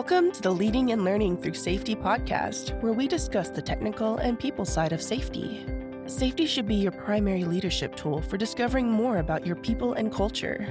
Welcome to the Leading and Learning Through Safety podcast, where we discuss the technical and people side of safety. Safety should be your primary leadership tool for discovering more about your people and culture.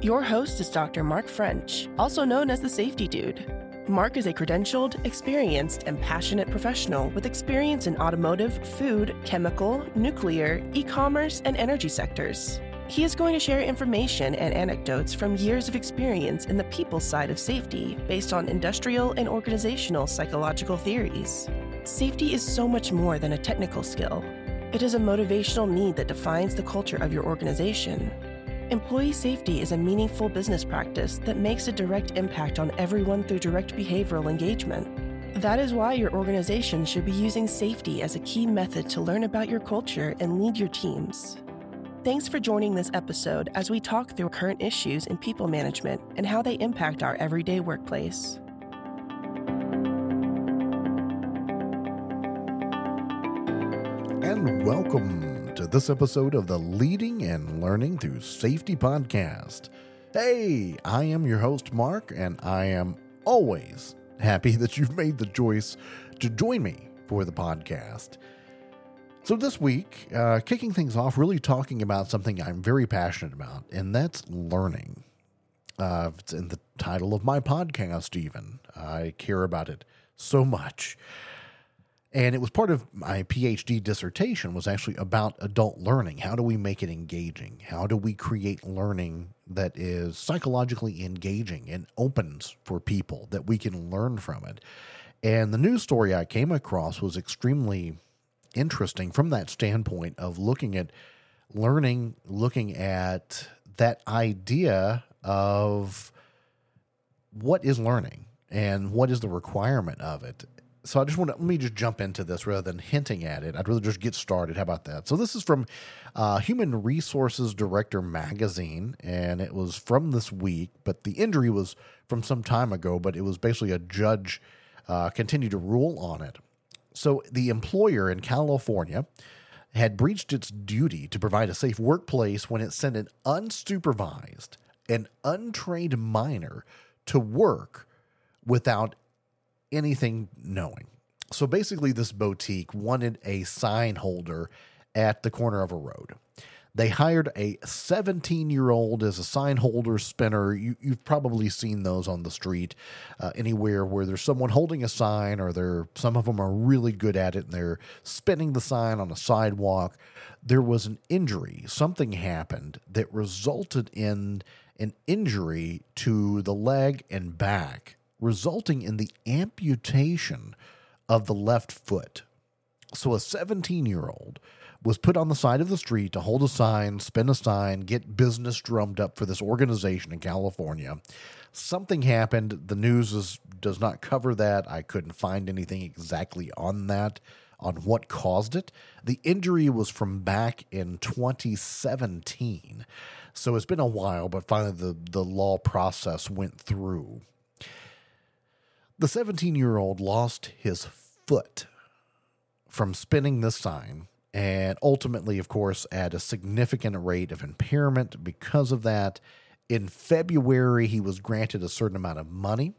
Your host is Dr. Mark French, also known as the Safety Dude. Mark is a credentialed, experienced, and passionate professional with experience in automotive, food, chemical, nuclear, e commerce, and energy sectors. He is going to share information and anecdotes from years of experience in the people side of safety based on industrial and organizational psychological theories. Safety is so much more than a technical skill, it is a motivational need that defines the culture of your organization. Employee safety is a meaningful business practice that makes a direct impact on everyone through direct behavioral engagement. That is why your organization should be using safety as a key method to learn about your culture and lead your teams. Thanks for joining this episode as we talk through current issues in people management and how they impact our everyday workplace. And welcome to this episode of the Leading and Learning Through Safety podcast. Hey, I am your host, Mark, and I am always happy that you've made the choice to join me for the podcast. So, this week, uh, kicking things off, really talking about something I'm very passionate about, and that's learning. Uh, it's in the title of my podcast, even. I care about it so much. And it was part of my PhD dissertation was actually about adult learning. How do we make it engaging? How do we create learning that is psychologically engaging and opens for people that we can learn from it? And the news story I came across was extremely interesting from that standpoint of looking at learning, looking at that idea of what is learning and what is the requirement of it. So I just want to let me just jump into this rather than hinting at it. I'd rather just get started. How about that? So this is from uh, Human Resources Director magazine, and it was from this week. But the injury was from some time ago. But it was basically a judge uh, continued to rule on it. So the employer in California had breached its duty to provide a safe workplace when it sent an unsupervised and untrained minor to work without anything knowing. So basically, this boutique wanted a sign holder at the corner of a road. They hired a 17 year old as a sign holder spinner. You, have probably seen those on the street uh, anywhere where there's someone holding a sign, or they're, some of them are really good at it and they're spinning the sign on a sidewalk. There was an injury. Something happened that resulted in an injury to the leg and back, resulting in the amputation of the left foot. So a 17 year old was put on the side of the street to hold a sign, spin a sign, get business drummed up for this organization in California. Something happened. The news is, does not cover that. I couldn't find anything exactly on that, on what caused it. The injury was from back in 2017. So it's been a while, but finally the, the law process went through. The 17 year old lost his foot from spinning the sign and ultimately, of course, at a significant rate of impairment because of that. In February, he was granted a certain amount of money,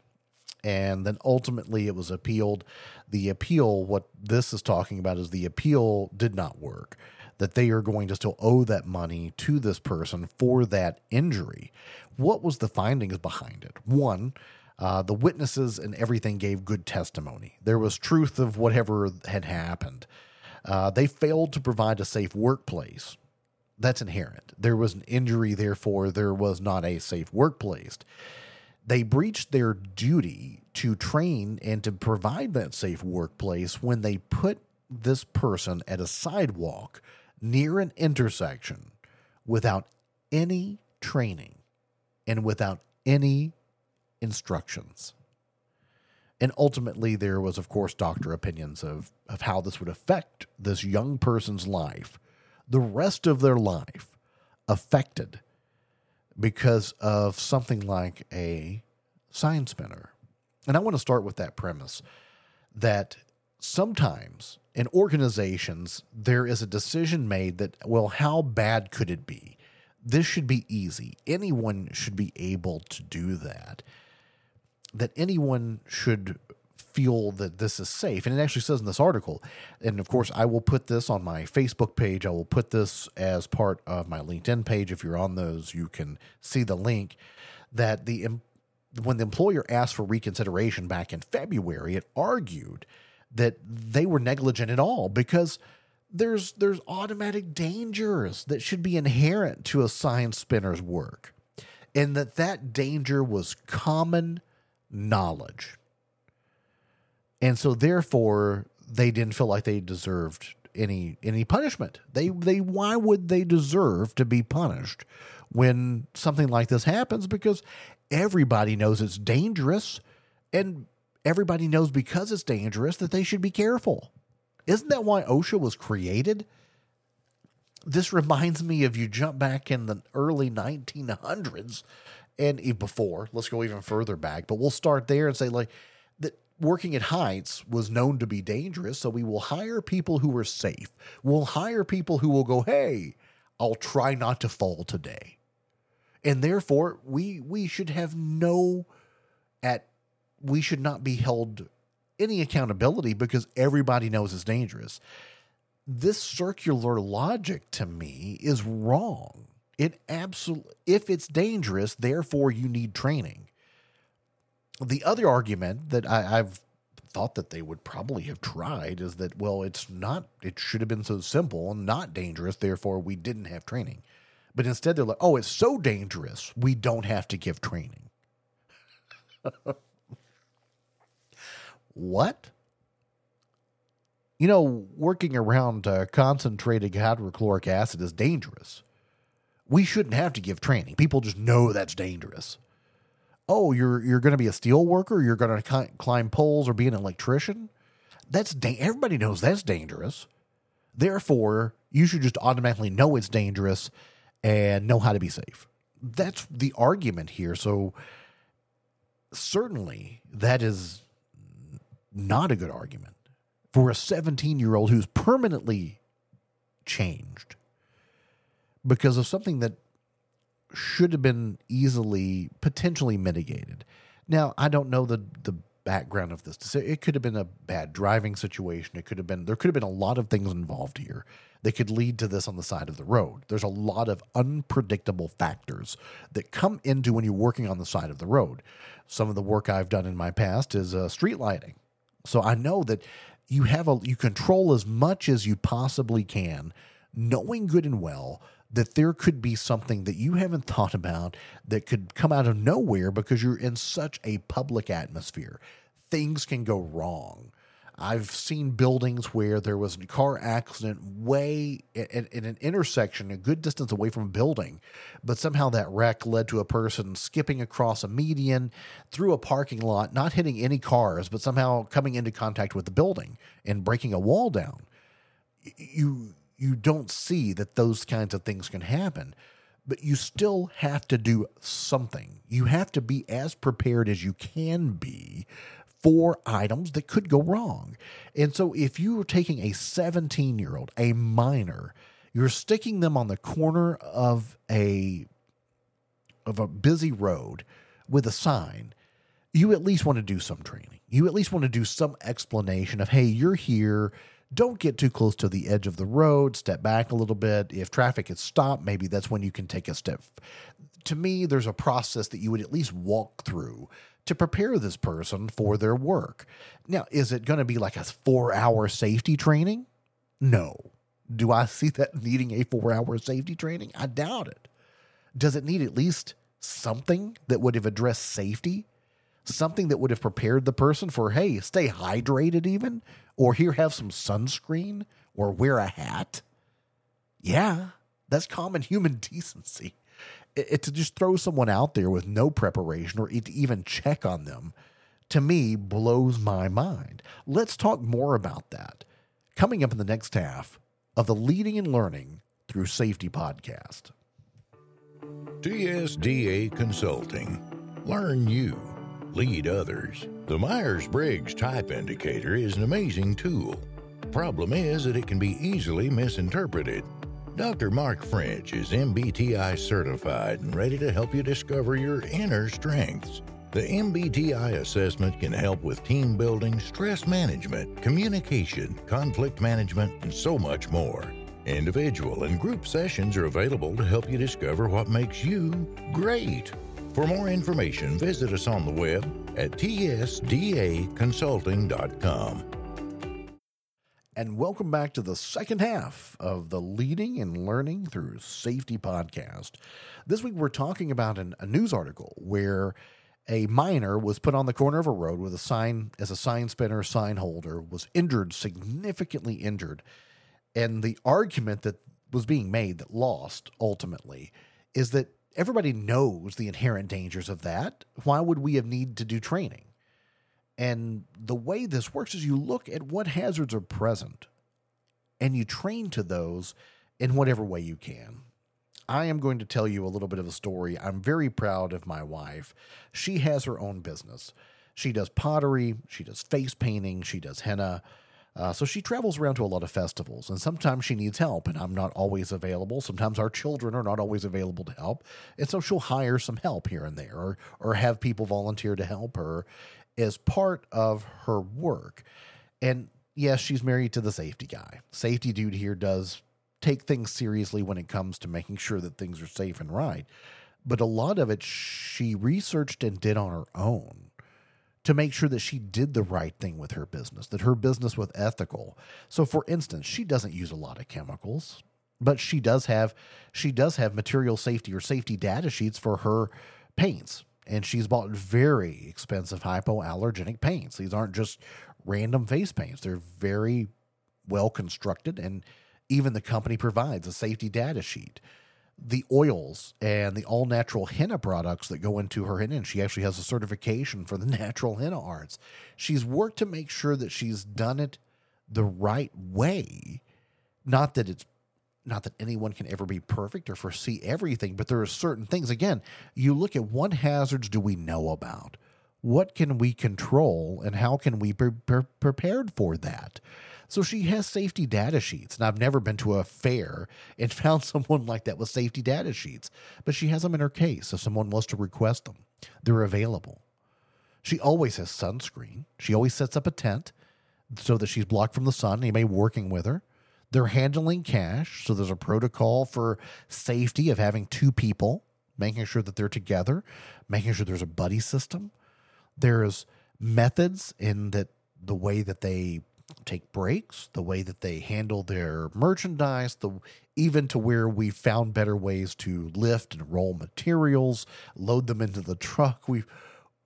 and then ultimately it was appealed. The appeal, what this is talking about, is the appeal did not work. That they are going to still owe that money to this person for that injury. What was the findings behind it? One, uh, the witnesses and everything gave good testimony. There was truth of whatever had happened. Uh, they failed to provide a safe workplace. That's inherent. There was an injury, therefore, there was not a safe workplace. They breached their duty to train and to provide that safe workplace when they put this person at a sidewalk near an intersection without any training and without any instructions. And ultimately, there was, of course, doctor opinions of, of how this would affect this young person's life, the rest of their life affected because of something like a sign spinner. And I want to start with that premise that sometimes in organizations, there is a decision made that, well, how bad could it be? This should be easy. Anyone should be able to do that that anyone should feel that this is safe. And it actually says in this article, and of course, I will put this on my Facebook page. I will put this as part of my LinkedIn page. If you're on those, you can see the link that the when the employer asked for reconsideration back in February, it argued that they were negligent at all because there's there's automatic dangers that should be inherent to a sign spinner's work and that that danger was common knowledge. And so therefore they didn't feel like they deserved any any punishment. They they why would they deserve to be punished when something like this happens? Because everybody knows it's dangerous and everybody knows because it's dangerous that they should be careful. Isn't that why OSHA was created? This reminds me of you jump back in the early 1900s and before, let's go even further back, but we'll start there and say, like, that working at heights was known to be dangerous. So we will hire people who are safe. We'll hire people who will go, hey, I'll try not to fall today. And therefore, we we should have no at we should not be held any accountability because everybody knows it's dangerous. This circular logic to me is wrong. It absolutely, if it's dangerous, therefore you need training. The other argument that I, I've thought that they would probably have tried is that, well, it's not, it should have been so simple and not dangerous, therefore we didn't have training. But instead, they're like, oh, it's so dangerous, we don't have to give training. What? You know, working around uh, concentrated hydrochloric acid is dangerous. We shouldn't have to give training. People just know that's dangerous. Oh, you're you're going to be a steel worker. You're going to climb poles or be an electrician. That's da- everybody knows that's dangerous. Therefore, you should just automatically know it's dangerous and know how to be safe. That's the argument here. So certainly that is not a good argument for a 17 year old who's permanently changed because of something that should have been easily potentially mitigated. Now, I don't know the the background of this. It could have been a bad driving situation. It could have been there could have been a lot of things involved here that could lead to this on the side of the road. There's a lot of unpredictable factors that come into when you're working on the side of the road. Some of the work I've done in my past is uh, street lighting. So I know that you have a you control as much as you possibly can, knowing good and well that there could be something that you haven't thought about that could come out of nowhere because you're in such a public atmosphere. Things can go wrong. I've seen buildings where there was a car accident way in, in, an intersection, a good distance away from a building, but somehow that wreck led to a person skipping across a median through a parking lot, not hitting any cars, but somehow coming into contact with the building and breaking a wall down. You you don't see that those kinds of things can happen but you still have to do something. You have to be as prepared as you can be for items that could go wrong. And so if you are taking a 17 year old, a minor, you're sticking them on the corner of a of a busy road with a sign, you at least want to do some training. You at least want to do some explanation of, hey, you're here. Don't get too close to the edge of the road. Step back a little bit. If traffic is stopped, maybe that's when you can take a step. To me, there's a process that you would at least walk through to prepare this person for their work. Now, is it going to be like a four hour safety training? No. Do I see that needing a four hour safety training? I doubt it. Does it need at least something that would have addressed safety? Something that would have prepared the person for, hey, stay hydrated, even, or here, have some sunscreen, or wear a hat? Yeah, that's common human decency it, to just throw someone out there with no preparation or to even check on them to me blows my mind. Let's talk more about that coming up in the next half of the Leading and Learning Through Safety podcast. TSDA Consulting. Learn you, lead others. The Myers Briggs Type Indicator is an amazing tool. Problem is that it can be easily misinterpreted. Dr. Mark French is MBTI certified and ready to help you discover your inner strengths. The MBTI assessment can help with team building, stress management, communication, conflict management, and so much more. Individual and group sessions are available to help you discover what makes you great. For more information, visit us on the web at tsdaconsulting.com. And welcome back to the second half of the Leading and Learning Through Safety podcast. This week we're talking about an, a news article where a minor was put on the corner of a road with a sign as a sign spinner, sign holder, was injured, significantly injured. And the argument that was being made that lost ultimately is that everybody knows the inherent dangers of that. Why would we have need to do training? And the way this works is you look at what hazards are present and you train to those in whatever way you can. I am going to tell you a little bit of a story. I'm very proud of my wife. She has her own business. She does pottery, she does face painting, she does henna. Uh, so she travels around to a lot of festivals, and sometimes she needs help, and I'm not always available. Sometimes our children are not always available to help, and so she'll hire some help here and there, or or have people volunteer to help her as part of her work. And yes, she's married to the safety guy. Safety dude here does take things seriously when it comes to making sure that things are safe and right. But a lot of it she researched and did on her own to make sure that she did the right thing with her business, that her business was ethical. So for instance, she doesn't use a lot of chemicals, but she does have she does have material safety or safety data sheets for her paints. And she's bought very expensive hypoallergenic paints. These aren't just random face paints. They're very well constructed and even the company provides a safety data sheet. The oils and the all natural henna products that go into her henna, and she actually has a certification for the natural henna arts. She's worked to make sure that she's done it the right way. Not that it's not that anyone can ever be perfect or foresee everything, but there are certain things. Again, you look at what hazards do we know about? What can we control and how can we be prepared for that? So she has safety data sheets. And I've never been to a fair and found someone like that with safety data sheets, but she has them in her case if someone wants to request them. They're available. She always has sunscreen. She always sets up a tent so that she's blocked from the sun, anybody working with her. They're handling cash, so there's a protocol for safety of having two people, making sure that they're together, making sure there's a buddy system. There's methods in that the way that they take breaks, the way that they handle their merchandise, the even to where we found better ways to lift and roll materials, load them into the truck. We've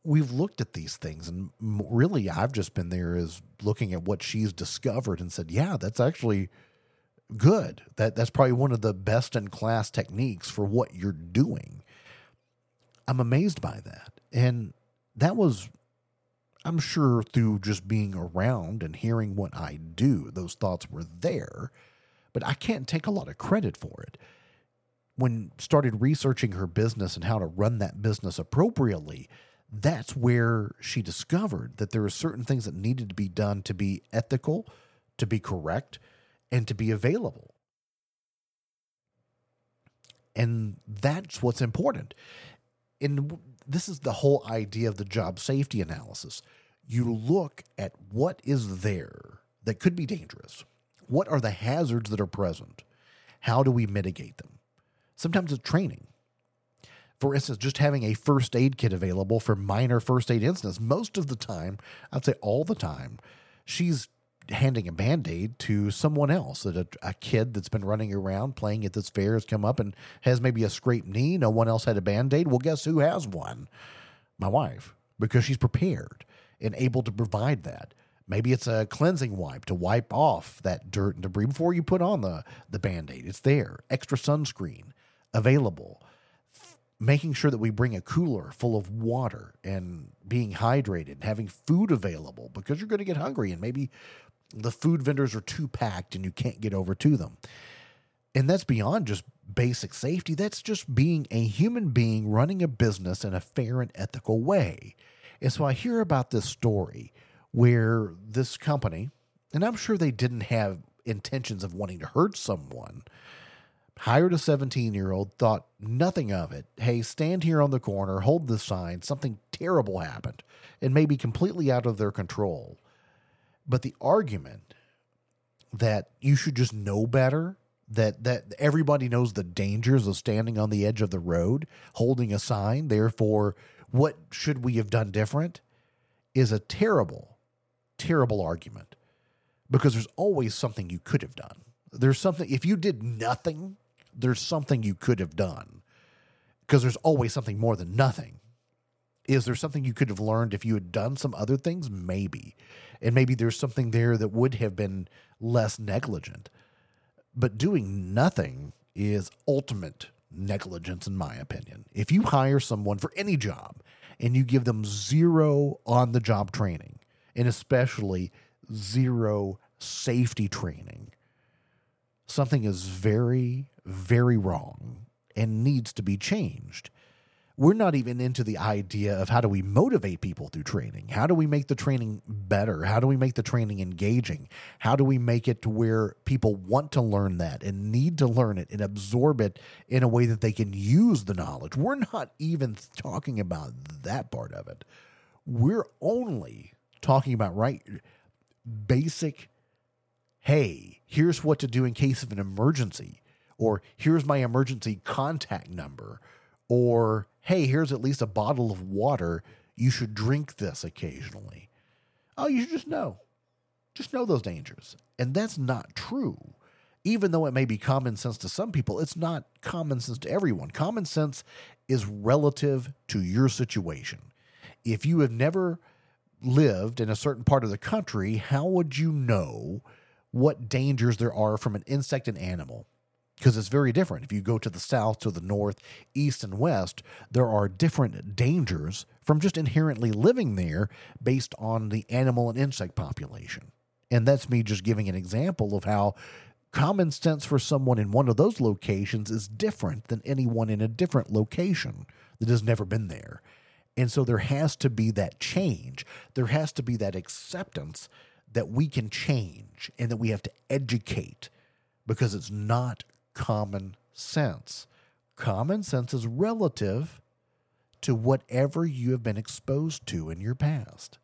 we've looked at these things, and really, I've just been there is looking at what she's discovered and said, yeah, that's actually good. That that's probably one of the best in class techniques for what you're doing. I'm amazed by that, and that was I'm sure through just being around and hearing what I do, those thoughts were there, but I can't take a lot of credit for it. When started researching her business and how to run that business appropriately, that's where she discovered that there are certain things that needed to be done to be ethical, to be correct, and to be available. And that's what's important. And this is the whole idea of the job safety analysis. You look at what is there that could be dangerous. What are the hazards that are present? How do we mitigate them? Sometimes it's training. For instance, just having a first aid kit available for minor first aid incidents. Most of the time, I'd say all the time, she's handing a band aid to someone else. That a, a, kid that's been running around playing at this fair has come up and has maybe a scraped knee. No one else had a band aid. Well, guess who has one? My wife, because she's prepared and able to provide that. Maybe it's a cleansing wipe to wipe off that dirt and debris before you put on the, the band aid. It's there. Extra sunscreen available. Making sure that we bring a cooler full of water and being hydrated, and having food available because you're going to get hungry and maybe the food vendors are too packed and you can't get over to them. And that's beyond just basic safety. That's just being a human being running a business in a fair and ethical way. And so I hear about this story where this company, and I'm sure they didn't have intentions of wanting to hurt someone, hired a 17 year old, thought nothing of it. Hey, stand here on the corner, hold the sign. Something terrible happened and maybe completely out of their control. But the argument that you should just know better, that, that everybody knows the dangers of standing on the edge of the road, holding a sign, therefore, what should we have done different, is a terrible, terrible argument because there's always something you could have done. There's something, if you did nothing, there's something you could have done because there's always something more than nothing. Is there something you could have learned if you had done some other things? Maybe. And maybe there's something there that would have been less negligent. But doing nothing is ultimate negligence, in my opinion. If you hire someone for any job and you give them zero on the job training, and especially zero safety training, something is very, very wrong and needs to be changed. We're not even into the idea of how do we motivate people through training? How do we make the training better? How do we make the training engaging? How do we make it to where people want to learn that and need to learn it and absorb it in a way that they can use the knowledge? We're not even talking about that part of it. We're only talking about right basic hey, here's what to do in case of an emergency, or here's my emergency contact number, or hey, here's at least a bottle of water. You should drink this occasionally. Oh, you should just know. Just know those dangers. And that's not true. Even though it may be common sense to some people, it's not common sense to everyone. Common sense is relative to your situation. If you have never lived in a certain part of the country, how would you know what dangers there are from an insect and animal? Because it's very different. If you go to the south, to the north, east, and west, there are different dangers from just inherently living there based on the animal and insect population. And that's me just giving an example of how common sense for someone in one of those locations is different than anyone in a different location that has never been there. And so there has to be that change. There has to be that acceptance that we can change and that we have to educate because it's not common sense. Common sense is relative to whatever you have been exposed to in your past.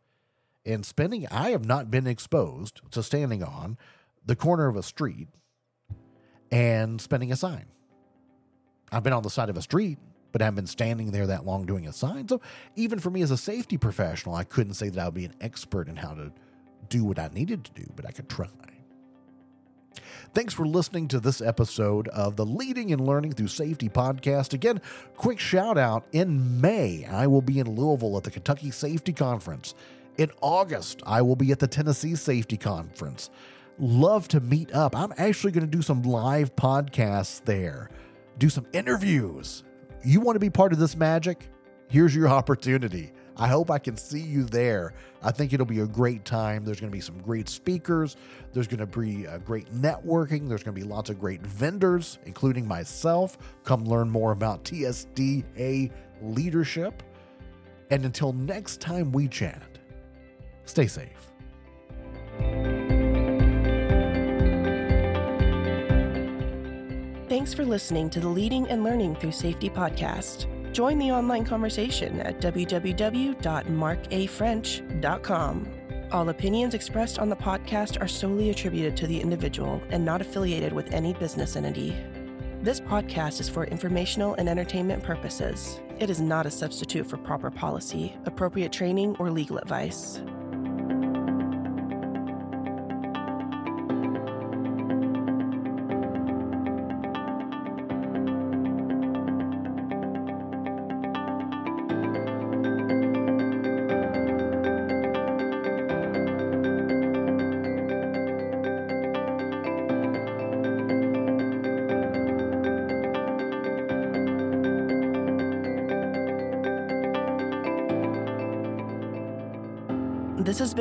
And spending, I have not been exposed to standing on the corner of a street and spending a sign. I've been on the side of a street but I haven't been standing there that long doing a sign. So even for me as a safety professional, I couldn't say that I would be an expert in how to do what I needed to do, but I could try. Thanks for listening to this episode of the Leading and Learning Through Safety podcast. Again, quick shout out in May, I will be in Louisville at the Kentucky Safety Conference. In August, I will be at the Tennessee Safety Conference. Love to meet up. I'm actually going to do some live podcasts there, do some interviews, you want to be part of this magic? Here's your opportunity. I hope I can see you there. I think it'll be a great time. There's going to be some great speakers. There's going to be a great networking. There's going to be lots of great vendors, including myself. Come learn more about TSDA leadership. And until next time we chat, stay safe. Thanks for listening to the Leading and Learning Through Safety podcast. Join the online conversation at www.markafrench.com. All opinions expressed on the podcast are solely attributed to the individual and not affiliated with any business entity. This podcast is for informational and entertainment purposes. It is not a substitute for proper policy, appropriate training, or legal advice.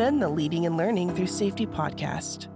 Been the Leading and Learning Through Safety podcast.